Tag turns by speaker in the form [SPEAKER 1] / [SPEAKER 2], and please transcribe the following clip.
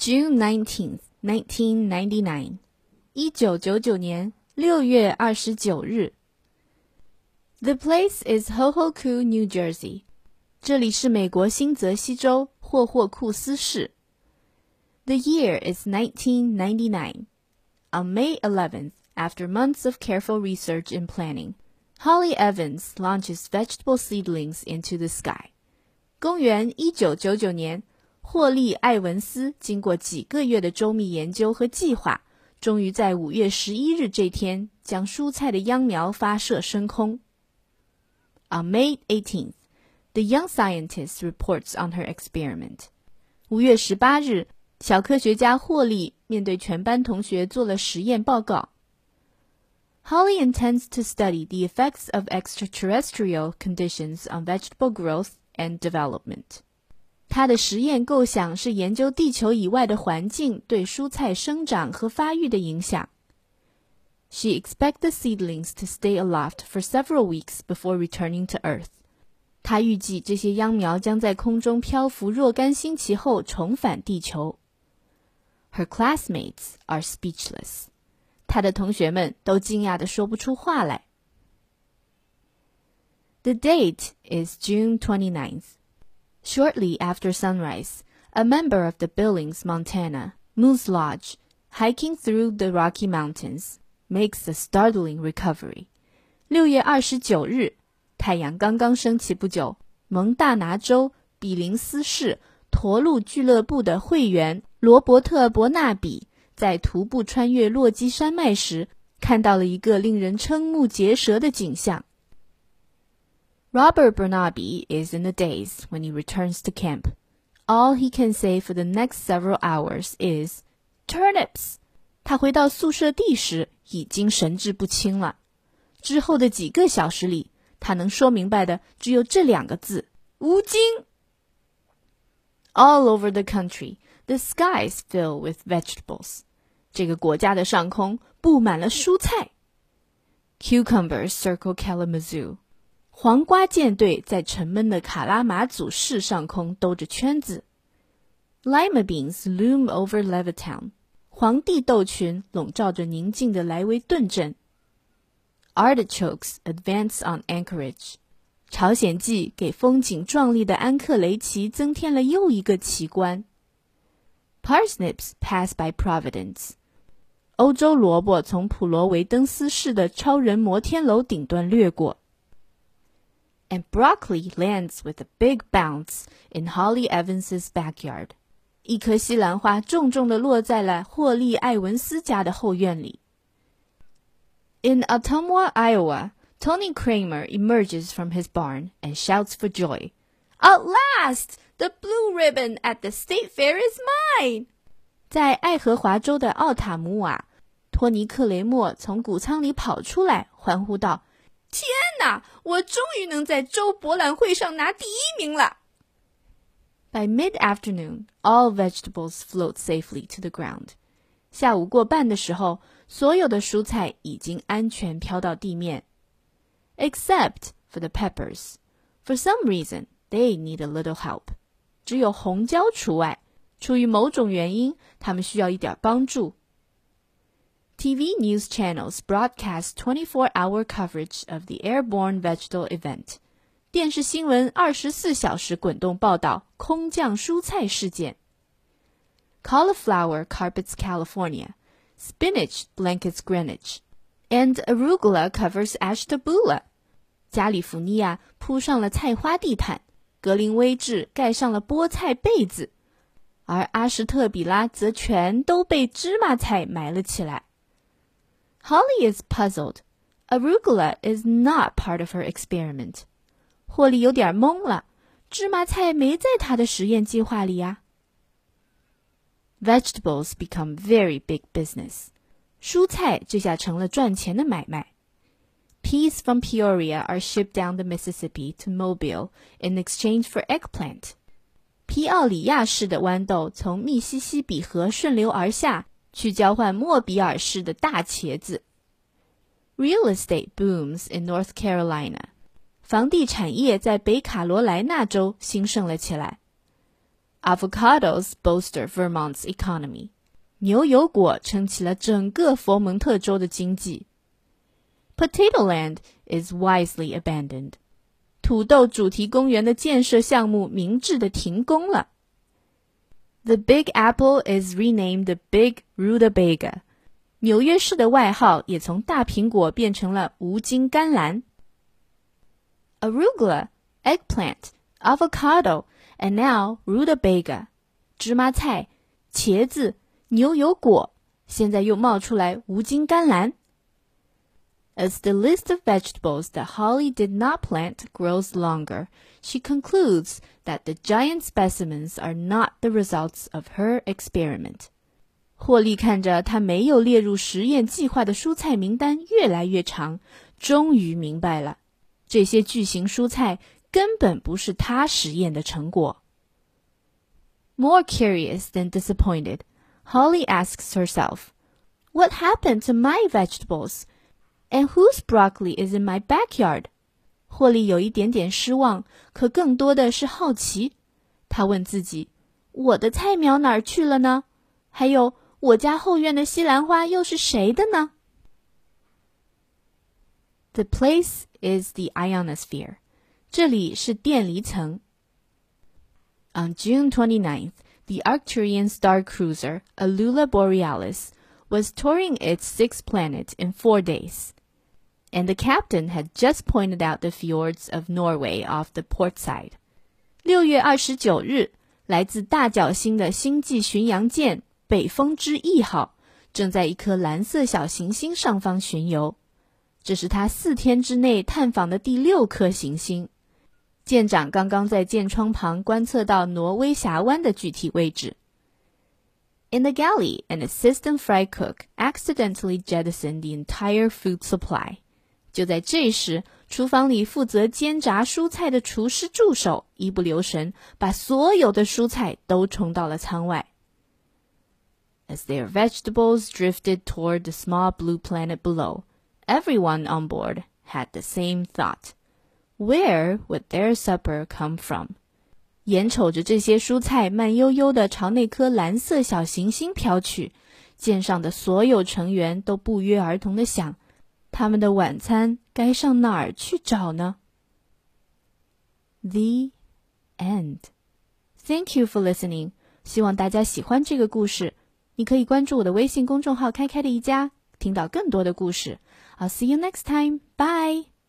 [SPEAKER 1] June nineteenth, nineteen ninety nine，一九九九年六月二十九日。The place is Ho-Ho-Kus, New Jersey。这里是美国新泽西州霍霍库斯市。The year is 1999. On May 11th, after months of careful research and planning, Holly Evans launches vegetable seedlings into the sky. 公元一九九九年。霍利·艾文斯经过几个月的周密研究和计划，终于在五月十一日这天将蔬菜的秧苗发射升空。On May 18th, the young scientist reports on her experiment. 五月十八日，小科学家霍利面对全班同学做了实验报告。Holly intends to study the effects of extraterrestrial conditions on vegetable growth and development. 他的实验构想是研究地球以外的环境对蔬菜生长和发育的影响。She expects the seedlings to stay aloft for several weeks before returning to Earth. 她预计这些秧苗将在空中漂浮若干星期后重返地球。Her classmates are speechless. 她的同学们都惊讶的说不出话来。The date is June 29th. Shortly after sunrise, a member of the Billings, Montana, Moose Lodge, hiking through the Rocky Mountains, makes a startling recovery. 六月二十九日，太阳刚刚升起不久，蒙大拿州比林斯市驼鹿俱乐部的会员罗伯特·伯纳比在徒步穿越落基山脉时，看到了一个令人瞠目结舌的景象。Robert Bernabe is in a daze when he returns to camp. All he can say for the next several hours is turnips. 他回到宿舍地时已经神志不清了。之后的几个小时里，他能说明白的只有这两个字：无精。All over the country, the skies fill with vegetables. 这个国家的上空布满了蔬菜。Cucumbers circle Kalamazoo. 黄瓜舰队在沉闷的卡拉马祖市上空兜着圈子。Lima beans loom over Levittown，黄地豆群笼罩着宁静的莱维顿镇。Artichokes advance on Anchorage，朝鲜蓟给风景壮丽的安克雷奇增添了又一个奇观。Parsnips pass by Providence，欧洲萝卜从普罗维登斯市的超人摩天楼顶端掠过。and broccoli lands with a big bounce in Holly Evans's backyard. 一颗西兰花重重地落在了霍利·艾文斯家的后院里。In Ottumwa, Iowa, Tony Kramer emerges from his barn and shouts for joy. At last, the blue ribbon at the state fair is mine! 在爱荷华州的奥塔姆瓦，托尼·克雷默从谷仓里跑出来，欢呼道。天 哪！我终于能在州博览会上拿第一名了。By mid-afternoon, all vegetables float safely to the ground. 下午过半的时候，所有的蔬菜已经安全飘到地面，except for the peppers. For some reason, they need a little help. 只有红椒除外，出于某种原因，它们需要一点帮助。 TV news channels broadcast 24-hour coverage of the airborne vegetable event. 电视新闻二十四小时滚动报道空降蔬菜事件。Cauliflower carpets California, spinach blankets Greenwich, and arugula covers Ashtabula. 加利福尼亚铺上了菜花地毯，格林威治盖上了菠菜被子，而阿什特比拉则全都被芝麻菜埋了起来。 Holly is puzzled. Arugula is not part of her experiment. 霍利有点懵了，芝麻菜没在她的实验计划里呀。Vegetables become very big business. 蔬菜这下成了赚钱的买卖。Peas from Peoria are shipped down the Mississippi to Mobile in exchange for eggplant. 皮奥里亚市的豌豆从密西西比河顺流而下， 去交换莫比尔市的大茄子。Real estate booms in North Carolina，房地产业在北卡罗来纳州兴盛了起来。 Avocados bolster Vermont's economy. 牛油果撑起了整个佛蒙特州的经济。Potato Land is wisely abandoned. 土豆主题公园的建设项目明智的停工了。 The Big Apple is renamed the Big Rutabaga. 纽约市的外号也从大苹果变成了无筋甘蓝。Arugula, eggplant, avocado, and now rutabaga. 芝麻菜、茄子、牛油果，现在又冒出来无筋甘蓝。 As the list of vegetables that Holly did not plant grows longer, she concludes that the giant specimens are not the results of her experiment. 霍利看着他没有列入实验计划的蔬菜名单越来越长，终于明白了，这些巨型蔬菜根本不是他实验的成果。More curious than disappointed, Holly asks herself, What happened to my vegetables? And whose broccoli is in my backyard? 霍利有一点点失望，可更多的是好奇。他问自己：“我的菜苗哪儿去了呢？还有，我家后院的西兰花又是谁的呢？” The place is the ionosphere. 这里是电离层。On June 29th, the Arcturian star cruiser Alula Borealis was touring its sixth planet in four days. And the captain had just pointed out the fjords of Norway off the port side. 六月二十九日，来自大角星的星际巡洋舰“北风之翼号”正在一颗蓝色小行星上方巡游。这是他四天之内探访的第六颗行星。舰长刚刚在舰窗旁观测到挪威峡湾的具体位置。In the galley, an assistant fry cook accidentally jettisoned the entire food supply. 就在这时，厨房里负责煎炸蔬菜的厨师助手一不留神，把所有的蔬菜都冲到了舱外。As their vegetables drifted toward the small blue planet below, everyone on board had the same thought. Where would their supper come from？眼瞅着这些蔬菜慢悠悠地朝那颗蓝色小行星飘去，舰上的所有成员都不约而同地想： 他们的晚餐该上哪儿去找呢？The end. Thank you for listening. 希望大家喜欢这个故事。你可以关注我的微信公众号“开开的一家”，听到更多的故事。I'll see you next time. Bye.